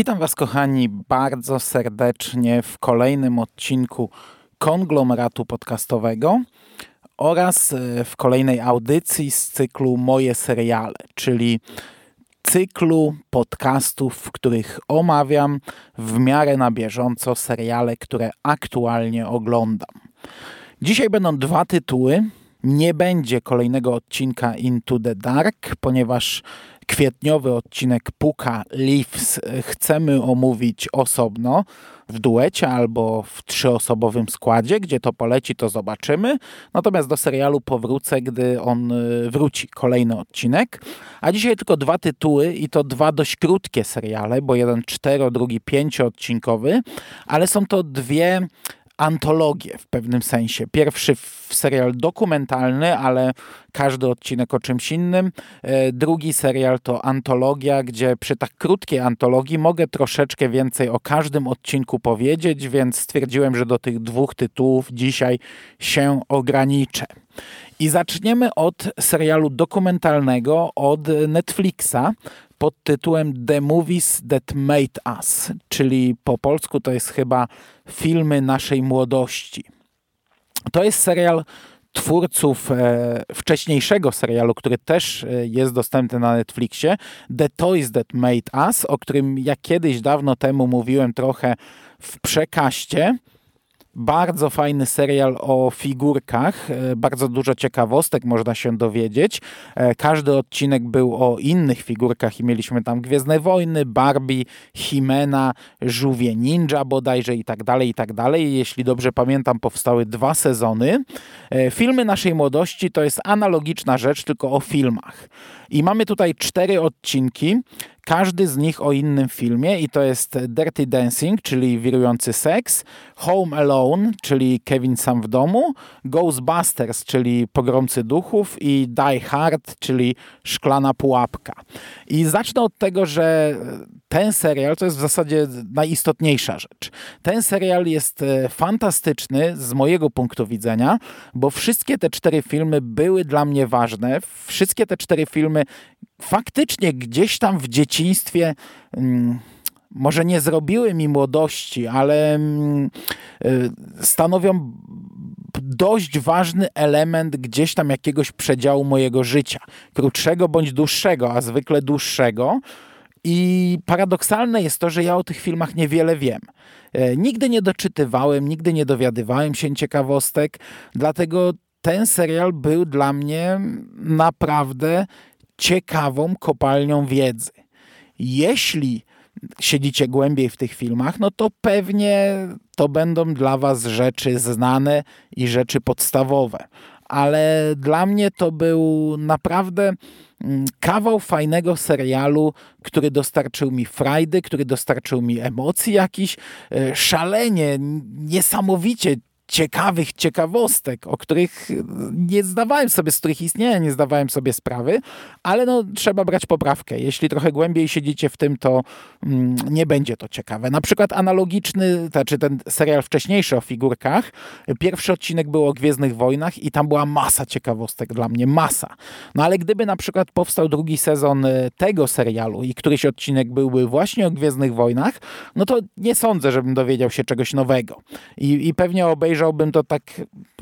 Witam Was, kochani, bardzo serdecznie w kolejnym odcinku konglomeratu podcastowego oraz e, w kolejnej audycji z cyklu Moje seriale, czyli cyklu podcastów, w których omawiam w miarę na bieżąco seriale, które aktualnie oglądam. Dzisiaj będą dwa tytuły. Nie będzie kolejnego odcinka Into the Dark, ponieważ kwietniowy odcinek Puka Leaves chcemy omówić osobno w duecie albo w trzyosobowym składzie. Gdzie to poleci, to zobaczymy. Natomiast do serialu powrócę, gdy on y, wróci. Kolejny odcinek. A dzisiaj tylko dwa tytuły i to dwa dość krótkie seriale, bo jeden cztero, drugi pięcioodcinkowy, ale są to dwie antologię w pewnym sensie. Pierwszy serial dokumentalny, ale każdy odcinek o czymś innym. E, drugi serial to antologia, gdzie przy tak krótkiej antologii mogę troszeczkę więcej o każdym odcinku powiedzieć, więc stwierdziłem, że do tych dwóch tytułów dzisiaj się ograniczę. I zaczniemy od serialu dokumentalnego od Netflixa pod tytułem The Movies That Made Us, czyli po polsku to jest chyba filmy naszej młodości. To jest serial twórców e, wcześniejszego serialu, który też e, jest dostępny na Netflixie, The Toys That Made Us, o którym ja kiedyś dawno temu mówiłem trochę w przekaście. Bardzo fajny serial o figurkach, e, bardzo dużo ciekawostek można się dowiedzieć. E, każdy odcinek był o innych figurkach i mieliśmy tam Gwiezdne Wojny, Barbie, Himena, Żółwie Ninja bodajże i tak dalej, i tak dalej. Jeśli dobrze pamiętam, powstały dwa sezony. E, filmy naszej młodości to jest analogiczna rzecz, tylko o filmach. I mamy tutaj cztery odcinki, każdy z nich o innym filmie i to jest Dirty Dancing, czyli wirujący seks, Home Alone, czyli Kevin sam w domu, Ghostbusters, czyli pogromcy duchów i Die Hard, czyli szklana pułapka. I zacznę od tego, że ten serial to jest w zasadzie najistotniejsza rzecz. Ten serial jest e, fantastyczny z mojego punktu widzenia, bo wszystkie te cztery filmy były dla mnie ważne. Wszystkie te cztery filmy faktycznie gdzieś tam w dzieciństwie. Hmm, może nie zrobiły mi młodości, ale mm, y, stanowią dość ważny element gdzieś tam jakiegoś przedziału mojego życia. Krótszego bądź dłuższego, a zwykle dłuższego. I paradoksalne jest to, że ja o tych filmach niewiele wiem. E, nigdy nie doczytywałem, nigdy nie dowiadywałem się ciekawostek, dlatego ten serial był dla mnie naprawdę ciekawą kopalnią wiedzy. Jeśli siedzicie głębiej w tych filmach, no to pewnie to będą dla Was rzeczy znane i rzeczy podstawowe. Ale dla mnie to był naprawdę mm, kawał fajnego serialu, który dostarczył mi frajdy, który dostarczył mi emocji jakiś, e, szalenie, niesamowicie ciekawych ciekawostek, o których nie zdawałem sobie, z których istnienia nie zdawałem sobie sprawy, ale no, trzeba brać poprawkę. Jeśli trochę głębiej siedzicie w tym, to mm, nie będzie to ciekawe. Na przykład analogiczny, znaczy ten serial wcześniejszy o figurkach, pierwszy odcinek był o Gwiezdnych Wojnach i tam była masa ciekawostek dla mnie, masa. No ale gdyby na przykład powstał drugi sezon e, tego serialu i któryś odcinek byłby właśnie o Gwiezdnych Wojnach, no to nie sądzę, żebym dowiedział się czegoś nowego. I, i pewnie obejrzał obejrzałbym to tak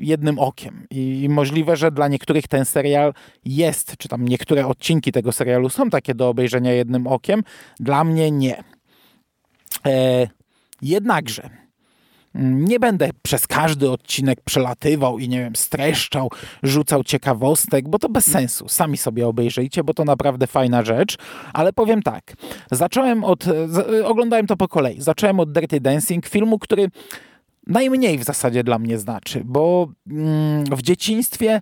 jednym okiem. I, możliwe, że dla niektórych ten serial jest, czy tam niektóre odcinki tego serialu są takie do obejrzenia jednym okiem. Dla mnie nie. E, jednakże nie będę przez każdy odcinek przelatywał i nie wiem, streszczał, rzucał ciekawostek, bo to bez sensu. Sami sobie obejrzyjcie, bo to naprawdę fajna rzecz. Ale powiem tak, zacząłem od, oglądałem to po kolei. Zacząłem od Dirty Dancing, filmu, który najmniej w zasadzie dla mnie znaczy, bo mm, w dzieciństwie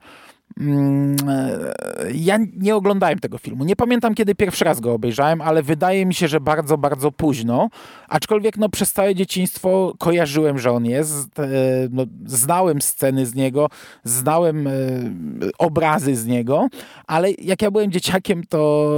ja nie oglądałem tego filmu. Nie pamiętam, kiedy pierwszy raz go obejrzałem, ale wydaje mi się, że bardzo, bardzo późno. Aczkolwiek no, przez całe dzieciństwo kojarzyłem, że on jest. E, no, znałem sceny z niego, znałem e, obrazy z niego, ale jak ja byłem dzieciakiem, to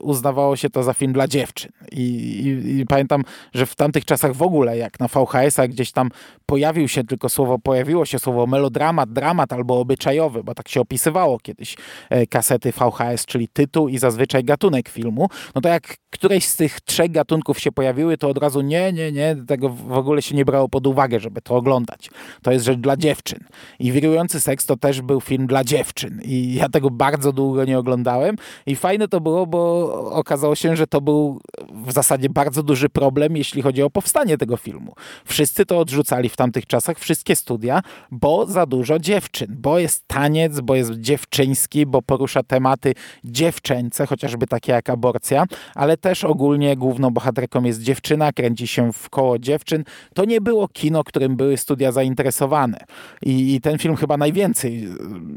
uznawało się to za film dla dziewczyn. I, i, i pamiętam, że w tamtych czasach w ogóle, jak na VHS-a gdzieś tam pojawił się tylko słowo, pojawiło się słowo melodramat, dramat albo obyczajowy, bo tak się opisywało kiedyś e, kasety VHS, czyli tytuł i zazwyczaj gatunek filmu, no to jak któreś z tych trzech gatunków się pojawiły, to od razu nie, nie, nie, tego w ogóle się nie brało pod uwagę, żeby to oglądać. To jest rzecz dla dziewczyn. I Wirujący Seks to też był film dla dziewczyn. I ja tego bardzo długo nie oglądałem. I fajne to było, bo okazało się, że to był w zasadzie bardzo duży problem, jeśli chodzi o powstanie tego filmu. Wszyscy to odrzucali w tamtych czasach, wszystkie studia, bo za dużo dziewczyn, bo jest taniec, bo jest dziewczyński, bo porusza tematy dziewczęce, chociażby takie jak aborcja, ale też ogólnie główną bohaterką jest dziewczyna, kręci się w koło dziewczyn. To nie było kino, którym były studia zainteresowane. I, i ten film chyba najwięcej y,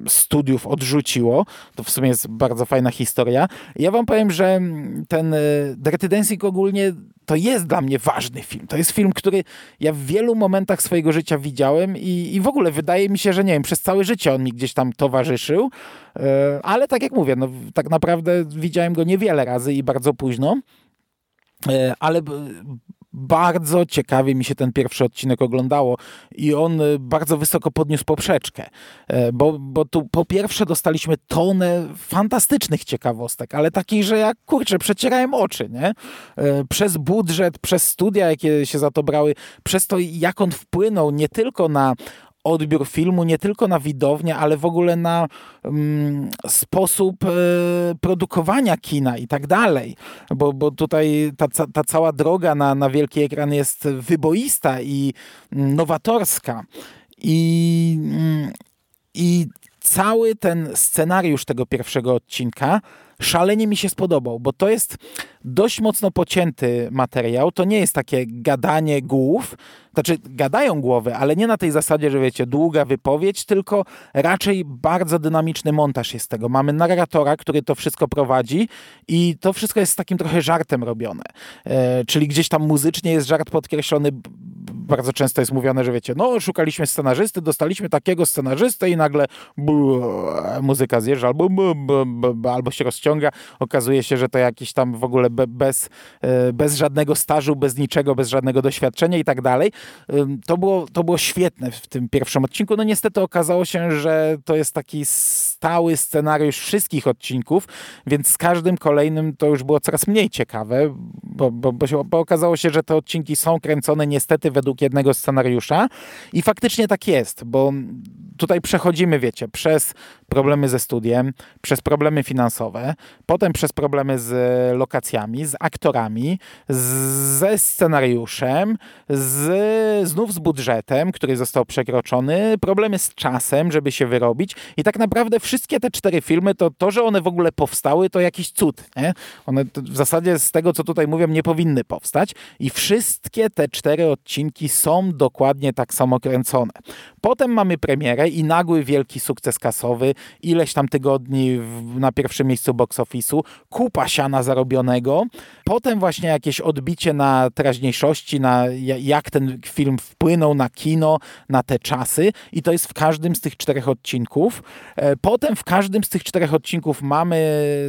studiów odrzuciło. To w sumie jest bardzo fajna historia. Ja wam powiem, że ten Dirty Dancing ogólnie to jest dla mnie ważny film. To jest film, który ja w wielu momentach swojego życia widziałem i, i w ogóle wydaje mi się, że nie wiem, przez całe życie on mi gdzieś tam towarzyszył, e, ale tak jak mówię, no, tak naprawdę widziałem go niewiele razy i bardzo późno, e, ale bardzo ciekawie mi się ten pierwszy odcinek oglądało i on y, bardzo wysoko podniósł poprzeczkę, e, bo, bo tu po pierwsze dostaliśmy tonę fantastycznych ciekawostek, ale takich, że jak kurczę, przecierałem oczy, nie? E, przez budżet, przez studia, jakie się za to brały, przez to, jak on wpłynął nie tylko na odbiór filmu nie tylko na widownię, ale w ogóle na mm, sposób e, produkowania kina i tak dalej. Bo, bo tutaj ta, ta cała droga na, na wielki ekran jest wyboista i mm, nowatorska. I, mm, I cały ten scenariusz tego pierwszego odcinka szalenie mi się spodobał, bo to jest dość mocno pocięty materiał. To nie jest takie gadanie głów, znaczy gadają głowy, ale nie na tej zasadzie, że wiecie, długa wypowiedź, tylko raczej bardzo dynamiczny montaż jest tego. Mamy narratora, który to wszystko prowadzi i to wszystko jest z takim trochę żartem robione. E, czyli gdzieś tam muzycznie jest żart podkreślony bardzo często jest mówione, że wiecie, no szukaliśmy scenarzysty, dostaliśmy takiego scenarzystę i nagle muzyka zjeżdża albo, albo się rozciąga. Okazuje się, że to jakiś tam w ogóle bez, e, bez żadnego stażu, bez niczego, bez żadnego doświadczenia i tak dalej. To było, to było świetne w tym pierwszym odcinku. No niestety okazało się, że to jest taki stały scenariusz wszystkich odcinków, więc z każdym kolejnym to już było coraz mniej ciekawe, bo, bo, bo, się, bo okazało się, że te odcinki są kręcone niestety według jednego scenariusza i faktycznie tak jest, bo tutaj przechodzimy, wiecie, przez problemy ze studiem, przez problemy finansowe, potem przez problemy z lokacjami, z aktorami, ze scenariuszem, z, znów z budżetem, który został przekroczony, problemy z czasem, żeby się wyrobić i tak naprawdę wszystkie te cztery filmy, to to, że one w ogóle powstały, to jakiś cud, nie? One w zasadzie z tego, co tutaj mówią, nie powinny powstać i wszystkie te cztery odcinki są dokładnie tak samo kręcone. Potem mamy premierę i nagły wielki sukces kasowy, ileś tam tygodni w, na pierwszym miejscu box office'u, kupa siana zarobionego, potem właśnie jakieś odbicie na teraźniejszości, na jak ten film wpłynął na kino, na te czasy. I to jest w każdym z tych czterech odcinków. E, potem w każdym z tych czterech odcinków mamy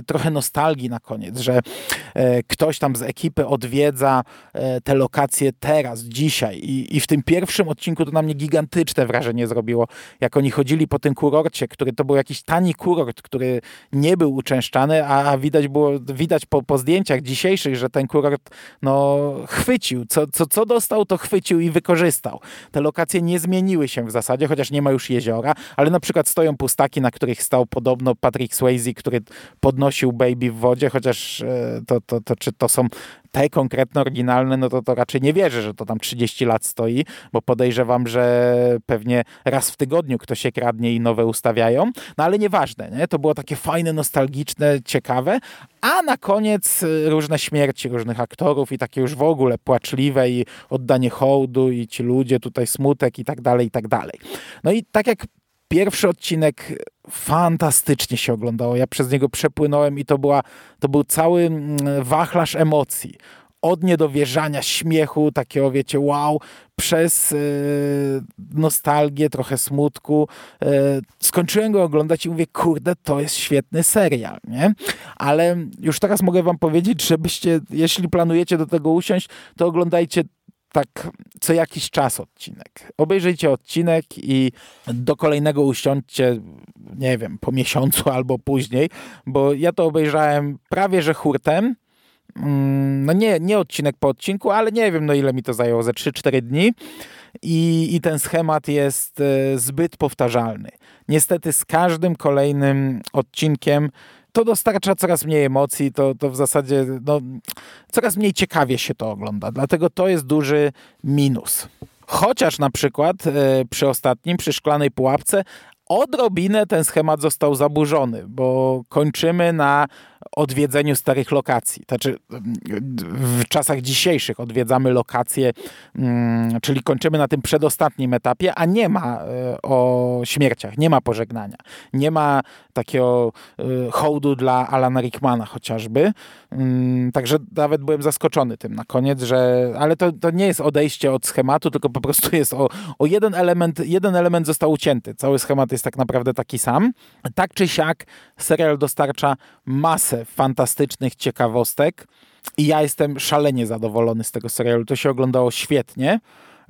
trochę nostalgii na koniec, że e, ktoś tam z ekipy odwiedza e, te lokacje teraz, dzisiaj. I, i w tym pierwszym odcinku to na mnie gigantyczne wrażenie zrobiło, jak oni chodzili po tym kurorcie, który to był jakiś tani kurort, który nie był uczęszczany, a widać było, widać po, po zdjęciach dzisiejszych, że ten kurort no, chwycił. Co, co, co dostał, to chwycił i wykorzystał. Te lokacje nie zmieniły się w zasadzie, chociaż nie ma już jeziora, ale na przykład stoją pustaki, na których stał podobno Patrick Swayze, który podnosił Baby w wodzie, chociaż e, to, to, to czy to są te konkretne, oryginalne, no to, to raczej nie wierzę, że to tam 30 lat stoi, bo podejrzewam, że pewnie raz w tygodniu ktoś się kradnie i nowe ustawiają, no ale nieważne, nie? to było takie fajne, nostalgiczne, ciekawe, a na koniec y, różne śmierci różnych aktorów i takie już w ogóle płaczliwe i oddanie hołdu i ci ludzie, tutaj smutek i tak dalej, i tak dalej. No i tak jak pierwszy odcinek fantastycznie się oglądało. Ja przez niego przepłynąłem i to, była, to był cały mm, wachlarz emocji. Od niedowierzania, śmiechu, takiego wiecie, wow, przez yy, nostalgię, trochę smutku. Yy, skończyłem go oglądać i mówię, kurde, to jest świetny serial, nie? Ale już teraz mogę wam powiedzieć, żebyście, jeśli planujecie do tego usiąść, to oglądajcie tak co jakiś czas odcinek. Obejrzyjcie odcinek i do kolejnego usiądźcie, nie wiem, po miesiącu albo później, bo ja to obejrzałem prawie że hurtem. Mm, no nie, nie odcinek po odcinku, ale nie wiem, no ile mi to zajęło, ze 3-4 dni. I, I ten schemat jest e, zbyt powtarzalny. Niestety z każdym kolejnym odcinkiem to dostarcza coraz mniej emocji, to, to w zasadzie no, coraz mniej ciekawie się to ogląda. Dlatego to jest duży minus. Chociaż na przykład e, przy ostatnim, przy szklanej pułapce, odrobinę ten schemat został zaburzony, bo kończymy na odwiedzeniu starych lokacji. Znaczy, w czasach dzisiejszych odwiedzamy lokacje, mm, czyli kończymy na tym przedostatnim etapie, a nie ma e, o śmierciach, nie ma pożegnania. Nie ma takiego e, hołdu dla Alana Rickmana chociażby. Mm, także nawet byłem zaskoczony tym na koniec, że ale to, to nie jest odejście od schematu, tylko po prostu jest o, o jeden element, jeden element został ucięty. Cały schemat jest tak naprawdę taki sam. Tak czy siak serial dostarcza masę fantastycznych ciekawostek i ja jestem szalenie zadowolony z tego serialu. To się oglądało świetnie.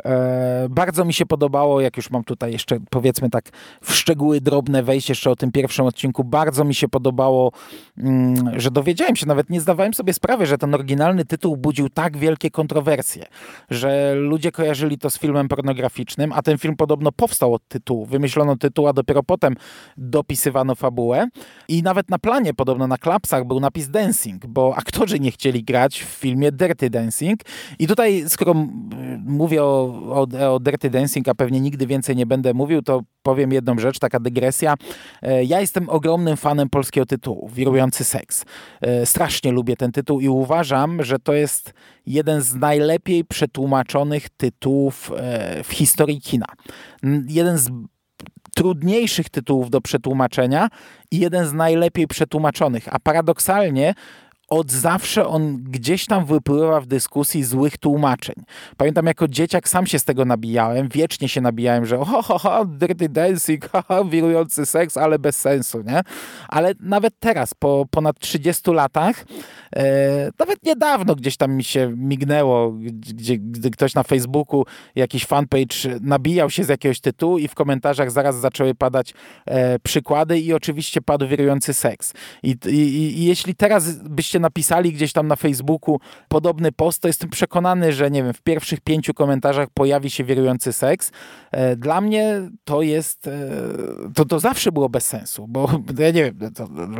E, bardzo mi się podobało, jak już mam tutaj jeszcze powiedzmy tak w szczegóły drobne wejść jeszcze o tym pierwszym odcinku, bardzo mi się podobało, mm, że dowiedziałem się, nawet nie zdawałem sobie sprawy, że ten oryginalny tytuł budził tak wielkie kontrowersje, że ludzie kojarzyli to z filmem pornograficznym, a ten film podobno powstał od tytułu. Wymyślono tytuł, a dopiero potem dopisywano fabułę. I nawet na planie, podobno na klapsach był napis Dancing, bo aktorzy nie chcieli grać w filmie Dirty Dancing. I tutaj, skoro mówię o o, o Dirty Dancing, a pewnie nigdy więcej nie będę mówił, to powiem jedną rzecz, taka dygresja. E, ja jestem ogromnym fanem polskiego tytułu, Wirujący Seks. E, strasznie lubię ten tytuł i uważam, że to jest jeden z najlepiej przetłumaczonych tytułów e, w historii kina. Jeden z trudniejszych tytułów do przetłumaczenia i jeden z najlepiej przetłumaczonych. A paradoksalnie od zawsze on gdzieś tam wypływa w dyskusji złych tłumaczeń. Pamiętam jako dzieciak sam się z tego nabijałem, wiecznie się nabijałem, że ho, ho, ho, dirty dancing, ha, ha, wirujący seks, ale bez sensu, nie? Ale nawet teraz, po ponad 30 latach, e, nawet niedawno gdzieś tam mi się mignęło, gdzie, gdy ktoś na Facebooku, jakiś fanpage nabijał się z jakiegoś tytułu i w komentarzach zaraz zaczęły padać e, przykłady i oczywiście padł wirujący seks. I, i, i jeśli teraz byście napisali gdzieś tam na Facebooku podobny post, to jestem przekonany, że nie wiem, w pierwszych pięciu komentarzach pojawi się wirujący seks. E, dla mnie to jest, e, to, to zawsze było bez sensu, bo ja nie wiem,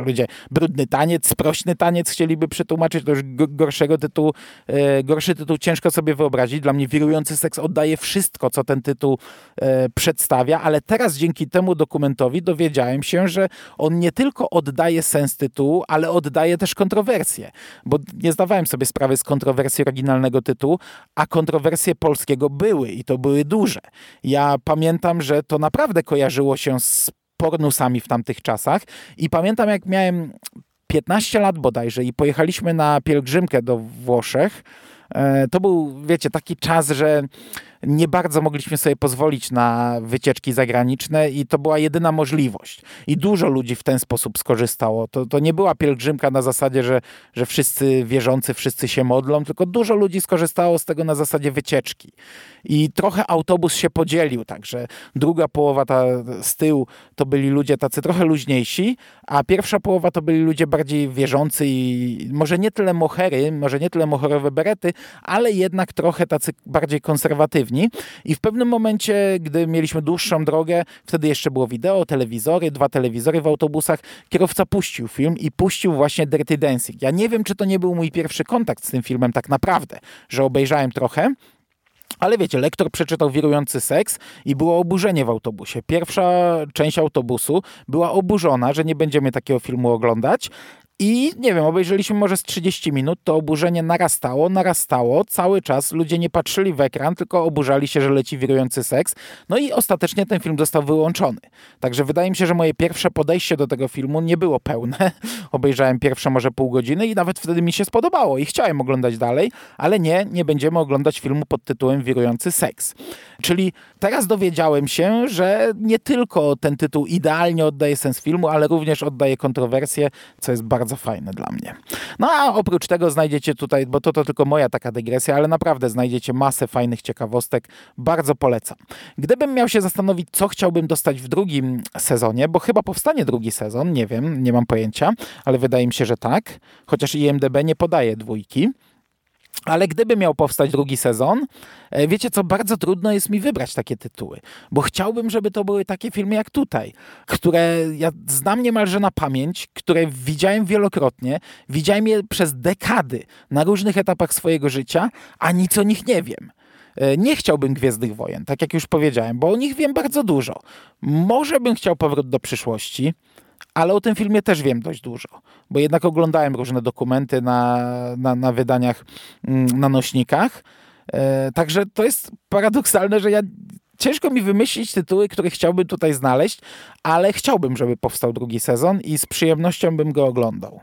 ludzie brudny taniec, sprośny taniec chcieliby przetłumaczyć, to już gorszego tytułu, e, gorszy tytuł ciężko sobie wyobrazić. Dla mnie wirujący seks oddaje wszystko, co ten tytuł przedstawia, ale teraz dzięki temu dokumentowi dowiedziałem się, że on nie tylko oddaje sens tytułu, ale oddaje też kontrowersje kontrowersje, bo nie zdawałem sobie sprawy z kontrowersji oryginalnego tytułu, a kontrowersje polskiego były i to były duże. Ja pamiętam, że to naprawdę kojarzyło się z pornusami w tamtych czasach i pamiętam jak miałem 15 lat bodajże i pojechaliśmy na pielgrzymkę do Włoszech, e, to był, wiecie, taki czas, że nie bardzo mogliśmy sobie pozwolić na wycieczki zagraniczne i to była jedyna możliwość. I dużo ludzi w ten sposób skorzystało. To, to nie była pielgrzymka na zasadzie, że, że wszyscy wierzący, wszyscy się modlą, tylko dużo ludzi skorzystało z tego na zasadzie wycieczki. I trochę autobus się podzielił, także druga połowa ta z tyłu to byli ludzie tacy trochę luźniejsi, a pierwsza połowa to byli ludzie bardziej wierzący i może nie tyle mohery, może nie tyle moherowe berety, ale jednak trochę tacy bardziej konserwatywni dni i w pewnym momencie, gdy mieliśmy dłuższą drogę, wtedy jeszcze było wideo, telewizory, dwa telewizory w autobusach, kierowca puścił film i puścił właśnie Dirty Dancing. Ja nie wiem, czy to nie był mój pierwszy kontakt z tym filmem tak naprawdę, że obejrzałem trochę, ale wiecie, lektor przeczytał Wirujący Seks i było oburzenie w autobusie. Pierwsza część autobusu była oburzona, że nie będziemy takiego filmu oglądać, i nie wiem, obejrzeliśmy może z 30 minut, to oburzenie narastało, narastało, cały czas ludzie nie patrzyli w ekran, tylko oburzali się, że leci wirujący seks. No i ostatecznie ten film został wyłączony. Także wydaje mi się, że moje pierwsze podejście do tego filmu nie było pełne. Obejrzałem pierwsze może pół godziny i nawet wtedy mi się spodobało i chciałem oglądać dalej, ale nie, nie będziemy oglądać filmu pod tytułem Wirujący seks. Czyli teraz dowiedziałem się, że nie tylko ten tytuł idealnie oddaje sens filmu, ale również oddaje kontrowersję, co jest bardzo bardzo fajne dla mnie. No a oprócz tego znajdziecie tutaj, bo to, to tylko moja taka dygresja, ale naprawdę znajdziecie masę fajnych ciekawostek. Bardzo polecam. Gdybym miał się zastanowić, co chciałbym dostać w drugim sezonie, bo chyba powstanie drugi sezon, nie wiem, nie mam pojęcia, ale wydaje mi się, że tak, chociaż IMDB nie podaje dwójki. Ale gdyby miał powstać drugi sezon, e, wiecie co, bardzo trudno jest mi wybrać takie tytuły, bo chciałbym, żeby to były takie filmy jak tutaj, które ja znam niemalże na pamięć, które widziałem wielokrotnie, widziałem je przez dekady na różnych etapach swojego życia, a nic o nich nie wiem. E, nie chciałbym Gwiezdnych Wojen, tak jak już powiedziałem, bo o nich wiem bardzo dużo. Może bym chciał powrót do przyszłości, ale o tym filmie też wiem dość dużo, bo jednak oglądałem różne dokumenty na, na, na wydaniach, mm, na nośnikach. E, także to jest paradoksalne, że ja ciężko mi wymyślić tytuły, które chciałbym tutaj znaleźć, ale chciałbym, żeby powstał drugi sezon i z przyjemnością bym go oglądał.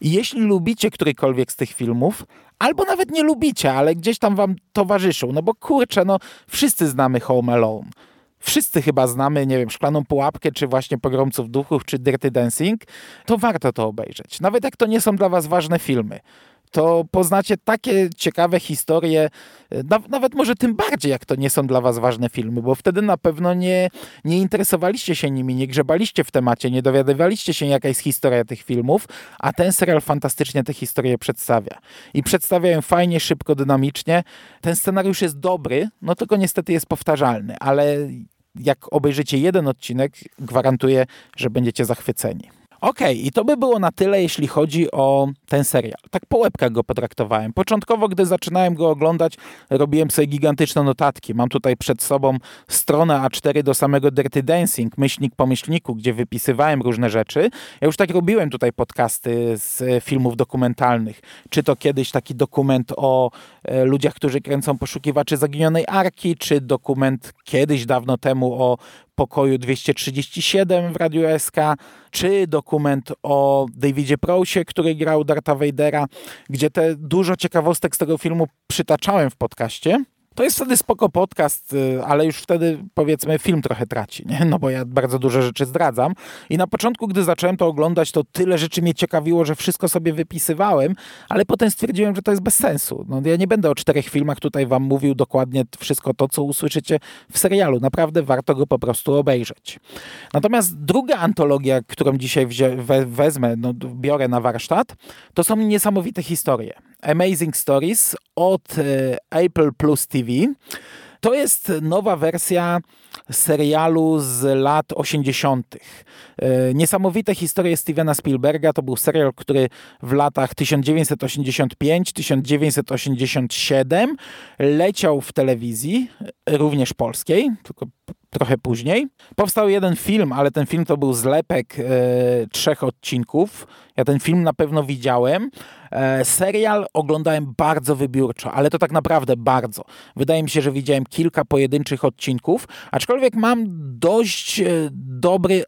I jeśli lubicie którykolwiek z tych filmów, albo nawet nie lubicie, ale gdzieś tam wam towarzyszą, no bo kurczę, no wszyscy znamy Home Alone wszyscy chyba znamy, nie wiem, Szklaną Pułapkę, czy właśnie Pogromców Duchów, czy Dirty Dancing, to warto to obejrzeć. Nawet jak to nie są dla was ważne filmy to poznacie takie ciekawe historie, e, nawet może tym bardziej, jak to nie są dla was ważne filmy, bo wtedy na pewno nie, nie interesowaliście się nimi, nie grzebaliście w temacie, nie dowiadywaliście się, jaka jest historia tych filmów, a ten serial fantastycznie te historie przedstawia. I przedstawia ją fajnie, szybko, dynamicznie. Ten scenariusz jest dobry, no tylko niestety jest powtarzalny, ale jak obejrzycie jeden odcinek, gwarantuję, że będziecie zachwyceni. Okej, okay, i to by było na tyle, jeśli chodzi o ten serial. Tak po łebkach go potraktowałem. Początkowo, gdy zaczynałem go oglądać, robiłem sobie gigantyczne notatki. Mam tutaj przed sobą stronę A4 do samego Dirty Dancing, myślnik po myślniku, gdzie wypisywałem różne rzeczy. Ja już tak robiłem tutaj podcasty z filmów dokumentalnych. Czy to kiedyś taki dokument o e, ludziach, którzy kręcą poszukiwaczy zaginionej arki, czy dokument kiedyś dawno temu o pokoju 237 w Radiu SK, czy dokument o Davidzie Prousie, który grał Darta Vadera, gdzie te dużo ciekawostek z tego filmu przytaczałem w podcaście. To jest wtedy spoko podcast, y, ale już wtedy powiedzmy film trochę traci, nie? no bo ja bardzo dużo rzeczy zdradzam. I na początku, gdy zacząłem to oglądać, to tyle rzeczy mnie ciekawiło, że wszystko sobie wypisywałem, ale potem stwierdziłem, że to jest bez sensu. No, ja nie będę o czterech filmach tutaj wam mówił dokładnie wszystko to, co usłyszycie w serialu. Naprawdę warto go po prostu obejrzeć. Natomiast druga antologia, którą dzisiaj we wezmę, no, biorę na warsztat, to są niesamowite historie. Amazing Stories od e, Apple Plus TV. To jest nowa wersja serialu z lat 80. E, niesamowite historie Stevena Spielberga to był serial, który w latach 1985-1987 leciał w telewizji, również polskiej, tylko trochę później. Powstał jeden film, ale ten film to był zlepek e, trzech odcinków. Ja ten film na pewno widziałem. E, serial oglądałem bardzo wybiórczo, ale to tak naprawdę bardzo. Wydaje mi się, że widziałem kilka pojedynczych odcinków, aczkolwiek mam dość e, dobry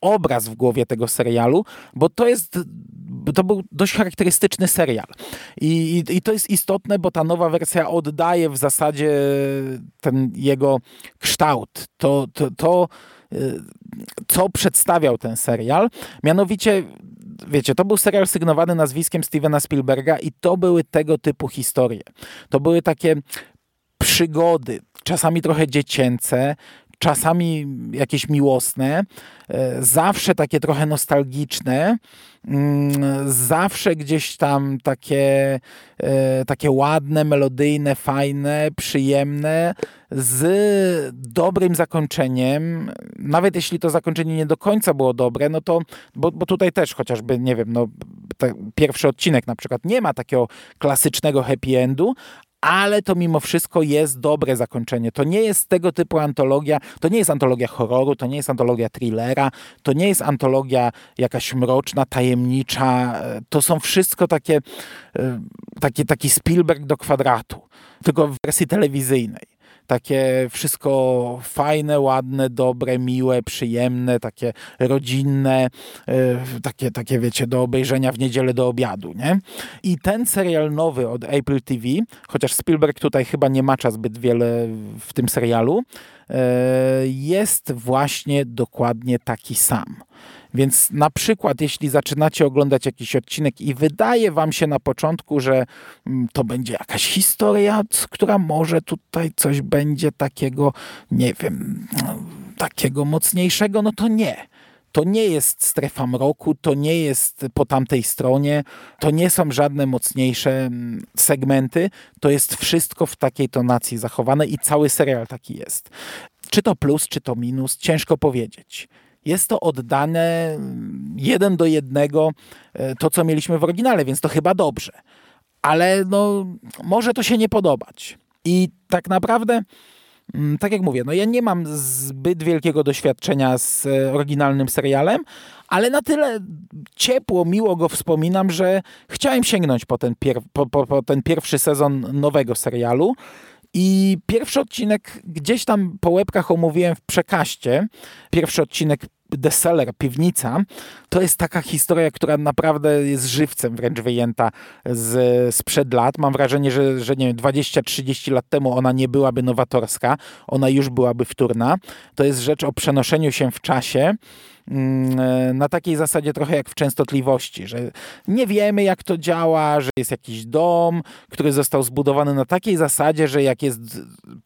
obraz w głowie tego serialu, bo to jest to był dość charakterystyczny serial. I, i, I, to jest istotne, bo ta nowa wersja oddaje w zasadzie ten jego kształt. To, to, to y, co przedstawiał ten serial. Mianowicie wiecie, to był serial sygnowany nazwiskiem Stevena Spielberga i to były tego typu historie. To były takie przygody, czasami trochę dziecięce, czasami jakieś miłosne, e, zawsze takie trochę nostalgiczne, mm, zawsze gdzieś tam takie, e, takie ładne, melodyjne, fajne, przyjemne, z dobrym zakończeniem, nawet jeśli to zakończenie nie do końca było dobre, no to, bo, bo tutaj też chociażby, nie wiem, no, pierwszy odcinek na przykład nie ma takiego klasycznego happy endu, ale to mimo wszystko jest dobre zakończenie. To nie jest tego typu antologia, to nie jest antologia horroru, to nie jest antologia thrillera, to nie jest antologia jakaś mroczna, tajemnicza. To są wszystko takie, e, takie taki Spielberg do kwadratu, tylko w wersji telewizyjnej takie wszystko fajne, ładne, dobre, miłe, przyjemne, takie rodzinne, yy, takie, takie wiecie, do obejrzenia w niedzielę do obiadu, nie? I ten serial nowy od Apple TV, chociaż Spielberg tutaj chyba nie macza zbyt wiele w tym serialu, jest właśnie dokładnie taki sam. Więc na przykład, jeśli zaczynacie oglądać jakiś odcinek i wydaje wam się na początku, że mm, to będzie jakaś historia, która może tutaj coś będzie takiego, nie wiem, takiego mocniejszego, no to nie. To nie jest strefa mroku, to nie jest po tamtej stronie, to nie są żadne mocniejsze mm, segmenty, to jest wszystko w takiej tonacji zachowane i cały serial taki jest. Czy to plus, czy to minus, ciężko powiedzieć. Jest to oddane mm, jeden do jednego e, to, co mieliśmy w oryginale, więc to chyba dobrze. Ale no, może to się nie podobać. I tak naprawdę Mm, tak jak mówię, no ja nie mam zbyt wielkiego doświadczenia z e, oryginalnym serialem, ale na tyle ciepło, miło go wspominam, że chciałem sięgnąć po ten, po, po, po ten pierwszy sezon nowego serialu. I pierwszy odcinek gdzieś tam po łebkach omówiłem w przekaście. Pierwszy odcinek The Cellar, Piwnica, to jest taka historia, która naprawdę jest żywcem wręcz wyjęta z, sprzed lat. Mam wrażenie, że, że nie wiem, 20-30 lat temu ona nie byłaby nowatorska, ona już byłaby wtórna. To jest rzecz o przenoszeniu się w czasie na takiej zasadzie trochę jak w częstotliwości, że nie wiemy jak to działa, że jest jakiś dom, który został zbudowany na takiej zasadzie, że jak jest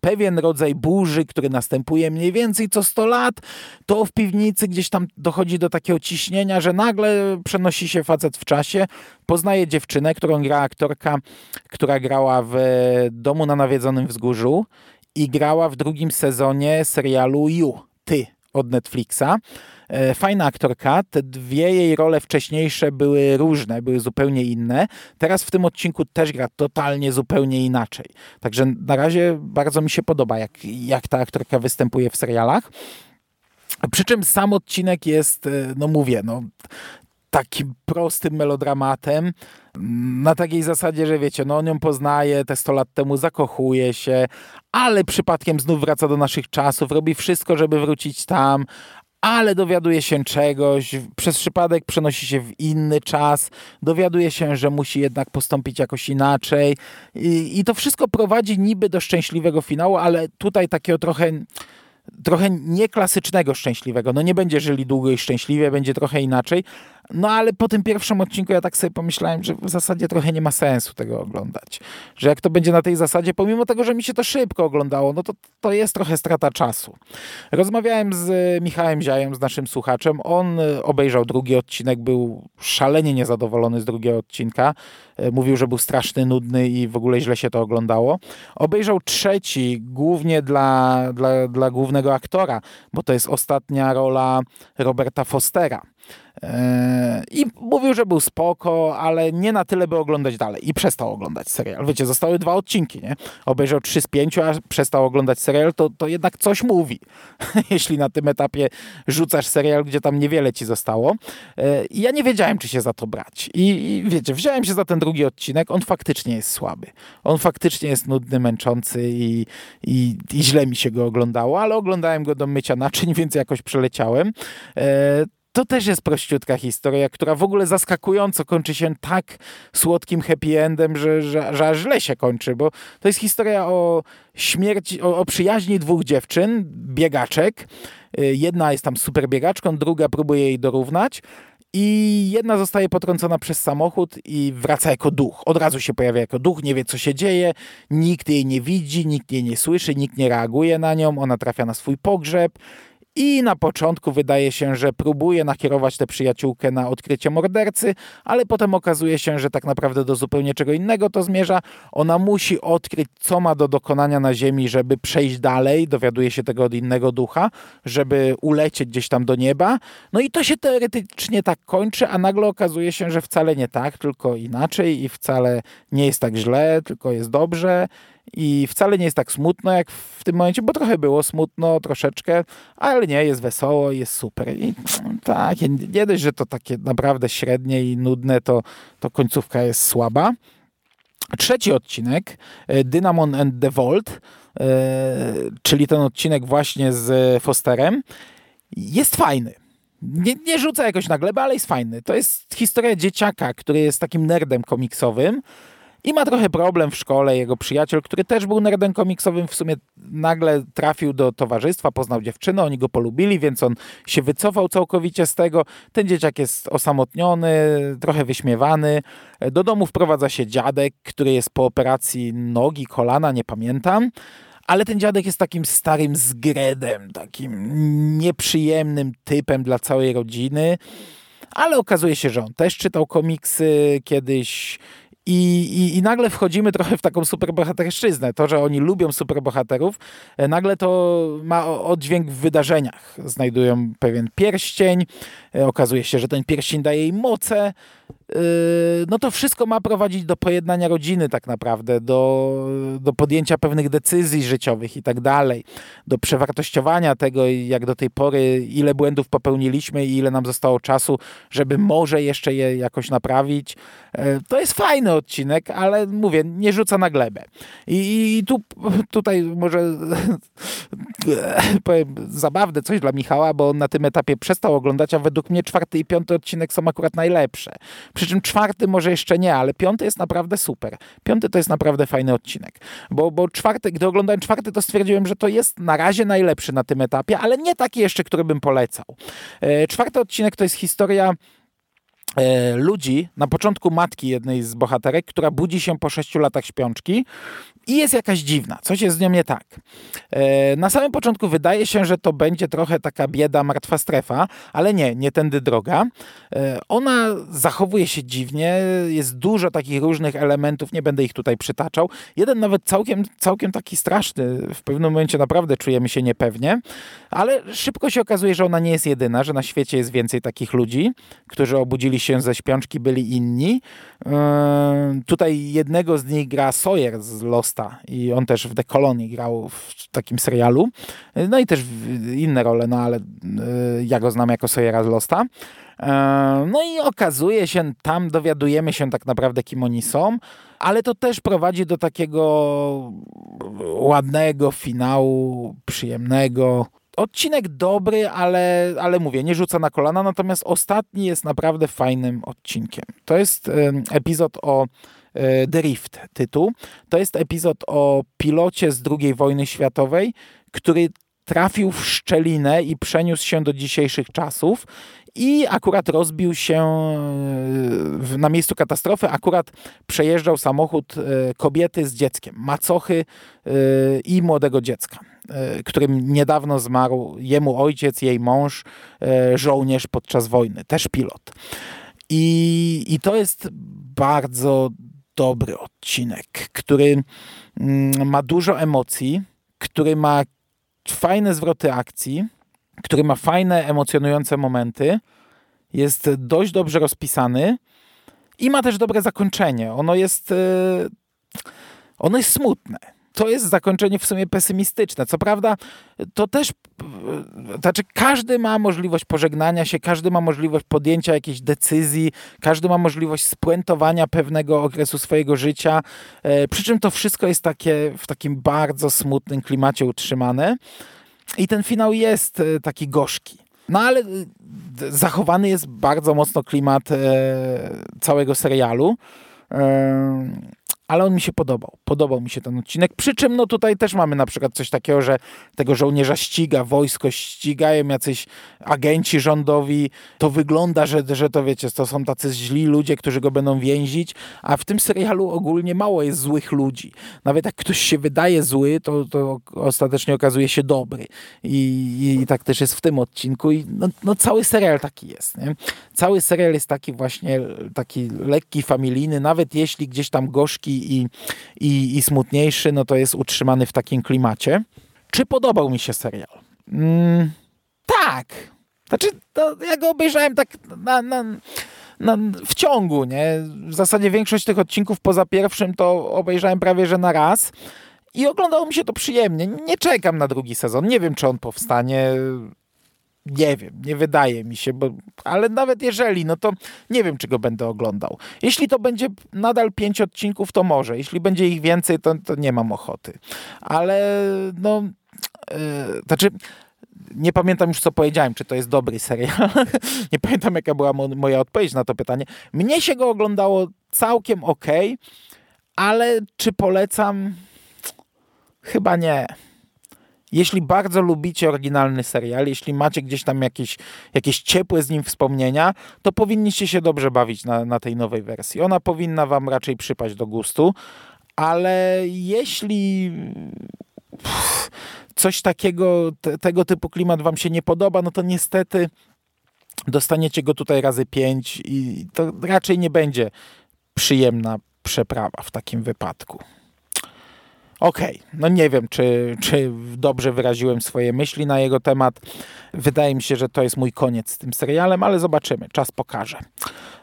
pewien rodzaj burzy, który następuje mniej więcej co 100 lat, to w piwnicy gdzieś tam dochodzi do takiego ciśnienia, że nagle przenosi się facet w czasie, poznaje dziewczynę, którą gra aktorka, która grała w Domu na Nawiedzonym Wzgórzu i grała w drugim sezonie serialu You, Ty od Netflixa. E, fajna aktorka. Te dwie jej role wcześniejsze były różne, były zupełnie inne. Teraz w tym odcinku też gra totalnie zupełnie inaczej. Także na razie bardzo mi się podoba, jak, jak ta aktorka występuje w serialach. Przy czym sam odcinek jest, e, no mówię, no, takim prostym melodramatem. Na takiej zasadzie, że wiecie, no on ją poznaje, te 100 lat temu zakochuje się, ale przypadkiem znów wraca do naszych czasów, robi wszystko, żeby wrócić tam, ale dowiaduje się czegoś, przez przypadek przenosi się w inny czas, dowiaduje się, że musi jednak postąpić jakoś inaczej. I, i to wszystko prowadzi niby do szczęśliwego finału, ale tutaj takiego trochę trochę nieklasycznego szczęśliwego. No nie będzie żyli długo i szczęśliwie, będzie trochę inaczej. No ale po tym pierwszym odcinku ja tak sobie pomyślałem, że w zasadzie trochę nie ma sensu tego oglądać. Że jak to będzie na tej zasadzie, pomimo tego, że mi się to szybko oglądało, no to to jest trochę strata czasu. Rozmawiałem z Michałem Ziajem, z naszym słuchaczem. On obejrzał drugi odcinek, był szalenie niezadowolony z drugiego odcinka. E, mówił, że był straszny, nudny i w ogóle źle się to oglądało. Obejrzał trzeci głównie dla, dla, dla głównego aktora, bo to jest ostatnia rola Roberta Fostera. I mówił, że był spoko, ale nie na tyle, by oglądać dalej. I przestał oglądać serial. Wiecie, zostały dwa odcinki, nie? Obejrzał trzy z pięciu, a przestał oglądać serial, to, to jednak coś mówi. Jeśli na tym etapie rzucasz serial, gdzie tam niewiele ci zostało. E, I ja nie wiedziałem, czy się za to brać. I, I wiecie, wziąłem się za ten drugi odcinek. On faktycznie jest słaby. On faktycznie jest nudny, męczący i, i, i źle mi się go oglądało, ale oglądałem go do mycia naczyń, więc jakoś przeleciałem. To też jest prościutka historia, która w ogóle zaskakująco kończy się tak słodkim happy endem, że, że, że źle się kończy, bo to jest historia o śmierci, o, o przyjaźni dwóch dziewczyn, biegaczek. Y, jedna jest tam super biegaczką, druga próbuje jej dorównać. I jedna zostaje potrącona przez samochód i wraca jako duch. Od razu się pojawia jako duch, nie wie co się dzieje, nikt jej nie widzi, nikt jej nie słyszy, nikt nie reaguje na nią, ona trafia na swój pogrzeb i na początku wydaje się, że próbuje nakierować tę przyjaciółkę na odkrycie mordercy, ale potem okazuje się, że tak naprawdę do zupełnie czego innego to zmierza. Ona musi odkryć, co ma do dokonania na Ziemi, żeby przejść dalej. Dowiaduje się tego od innego ducha, żeby ulecieć gdzieś tam do nieba. No i to się teoretycznie tak kończy, a nagle okazuje się, że wcale nie tak, tylko inaczej i wcale nie jest tak źle, tylko jest dobrze i wcale nie jest tak smutno jak w tym momencie, bo trochę było smutno, troszeczkę, ale nie, jest wesoło, jest super. I tak, nie dość, że to takie naprawdę średnie i nudne, to, to końcówka jest słaba. Trzeci odcinek, e, Dynamon and the Vault, e, czyli ten odcinek właśnie z Fosterem, jest fajny. Nie, nie rzuca jakoś na glebę, ale jest fajny. To jest historia dzieciaka, który jest takim nerdem komiksowym, I ma trochę problem w szkole. Jego przyjaciel, który też był nerdem komiksowym, w sumie nagle trafił do towarzystwa, poznał dziewczynę, oni go polubili, więc on się wycofał całkowicie z tego. Ten dzieciak jest osamotniony, trochę wyśmiewany. Do domu wprowadza się dziadek, który jest po operacji nogi, kolana, nie pamiętam. Ale ten dziadek jest takim starym zgredem, takim nieprzyjemnym typem dla całej rodziny. Ale okazuje się, że on też czytał komiksy kiedyś i, i, I, nagle wchodzimy trochę w taką superbohaterszczyznę. To, że oni lubią superbohaterów, e, nagle to ma oddźwięk w wydarzeniach. Znajdują pewien pierścień, e, okazuje się, że ten pierścień daje im moce, no to wszystko ma prowadzić do pojednania rodziny tak naprawdę, do, do podjęcia pewnych decyzji życiowych i tak dalej, do przewartościowania tego, jak do tej pory, ile błędów popełniliśmy i ile nam zostało czasu, żeby może jeszcze je jakoś naprawić. Yy, to jest fajny odcinek, ale mówię, nie rzuca na glebę. I, i tu, tutaj może powiem zabawne coś dla Michała, bo on na tym etapie przestał oglądać, a według mnie czwarty i piąty odcinek są akurat najlepsze. Przy czym czwarty może jeszcze nie, ale piąty jest naprawdę super. Piąty to jest naprawdę fajny odcinek. Bo, bo czwarty, gdy oglądałem czwarty, to stwierdziłem, że to jest na razie najlepszy na tym etapie, ale nie taki jeszcze, który bym polecał. E, czwarty odcinek to jest historia ludzi, na początku matki jednej z bohaterek, która budzi się po sześciu latach śpiączki i jest jakaś dziwna, coś jest z nią nie tak. E, na samym początku wydaje się, że to będzie trochę taka bieda, martwa strefa, ale nie, nie tędy droga. E, ona zachowuje się dziwnie, jest dużo takich różnych elementów, nie będę ich tutaj przytaczał. Jeden nawet całkiem, całkiem taki straszny, w pewnym momencie naprawdę czujemy się niepewnie, ale szybko się okazuje, że ona nie jest jedyna, że na świecie jest więcej takich ludzi, którzy obudzili się ze śpiączki, byli inni. E, tutaj jednego z nich gra Sawyer z Lost Losta i on też w The Colony grał w takim serialu. No i też inne role, no ale e, ja go znam jako Sawyera z Losta. E, no i okazuje się, tam dowiadujemy się tak naprawdę, kim oni są, ale to też prowadzi do takiego ładnego finału, przyjemnego. Odcinek dobry, ale, ale mówię, nie rzuca na kolana, natomiast ostatni jest naprawdę fajnym odcinkiem. To jest epizod o E, The Rift tytuł. To jest epizod o pilocie z II wojny światowej, który trafił w szczelinę i przeniósł się do dzisiejszych czasów i akurat rozbił się e, na miejscu katastrofy. Akurat przejeżdżał samochód e, kobiety z dzieckiem, macochy i młodego dziecka, którym niedawno zmarł jemu ojciec, jej mąż, żołnierz podczas wojny, też pilot. I, i to jest bardzo dobry odcinek, który mm, ma dużo emocji, który ma fajne zwroty akcji, który ma fajne, emocjonujące momenty, jest dość dobrze rozpisany i ma też dobre zakończenie. Ono jest, e, ono jest smutne to jest zakończenie w sumie pesymistyczne. Co prawda, to też, znaczy każdy ma możliwość pożegnania się, każdy ma możliwość podjęcia jakiejś decyzji, każdy ma możliwość spuentowania pewnego okresu swojego życia, e, przy czym to wszystko jest takie w takim bardzo smutnym klimacie utrzymane i ten finał jest e, taki gorzki. No ale e, zachowany jest bardzo mocno klimat całego serialu ale on mi się podobał. Podobał mi się ten odcinek. Przy czym no tutaj też mamy na przykład coś takiego, że tego żołnierza ściga, wojsko ścigają jacyś agenci rządowi. To wygląda, że, że to wiecie, to są tacy źli ludzie, którzy go będą więzić, a w tym serialu ogólnie mało jest złych ludzi. Nawet jak ktoś się wydaje zły, to, to ostatecznie okazuje się dobry. I, i tak też jest w tym odcinku. I no, no cały serial taki jest. Nie? Cały serial jest taki właśnie, taki lekki, familijny, nawet jeśli gdzieś tam gorzki i, i, i smutniejszy, no to jest utrzymany w takim klimacie. Czy podobał mi się serial? Mm, tak. Znaczy, to ja go obejrzałem tak na, na, na, w ciągu, nie? W zasadzie większość tych odcinków poza pierwszym to obejrzałem prawie, że na raz. I oglądało mi się to przyjemnie. Nie czekam na drugi sezon. Nie wiem, czy on powstanie. Nie wiem, nie wydaje mi się, bo, ale nawet jeżeli, no to nie wiem, czy go będę oglądał. Jeśli to będzie nadal pięć odcinków, to może. Jeśli będzie ich więcej, to, to nie mam ochoty. Ale no, yy, znaczy, nie pamiętam już, co powiedziałem, czy to jest dobry serial. nie pamiętam, jaka była mo moja odpowiedź na to pytanie. Mnie się go oglądało całkiem ok, ale czy polecam? Chyba nie. Jeśli bardzo lubicie oryginalny serial, jeśli macie gdzieś tam jakieś, jakieś ciepłe z nim wspomnienia, to powinniście się dobrze bawić na, na tej nowej wersji. Ona powinna wam raczej przypaść do gustu, ale jeśli coś takiego, te, tego typu klimat wam się nie podoba, no to niestety dostaniecie go tutaj razy pięć i to raczej nie będzie przyjemna przeprawa w takim wypadku. Okej, okay. no nie wiem, czy, czy dobrze wyraziłem swoje myśli na jego temat. Wydaje mi się, że to jest mój koniec z tym serialem, ale zobaczymy, czas pokaże.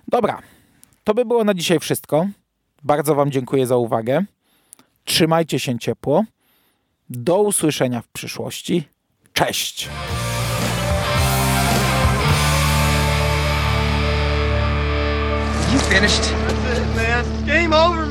Dobra, to by było na dzisiaj wszystko. Bardzo Wam dziękuję za uwagę. Trzymajcie się ciepło. Do usłyszenia w przyszłości. Cześć! You finished? That's it, man. Game over,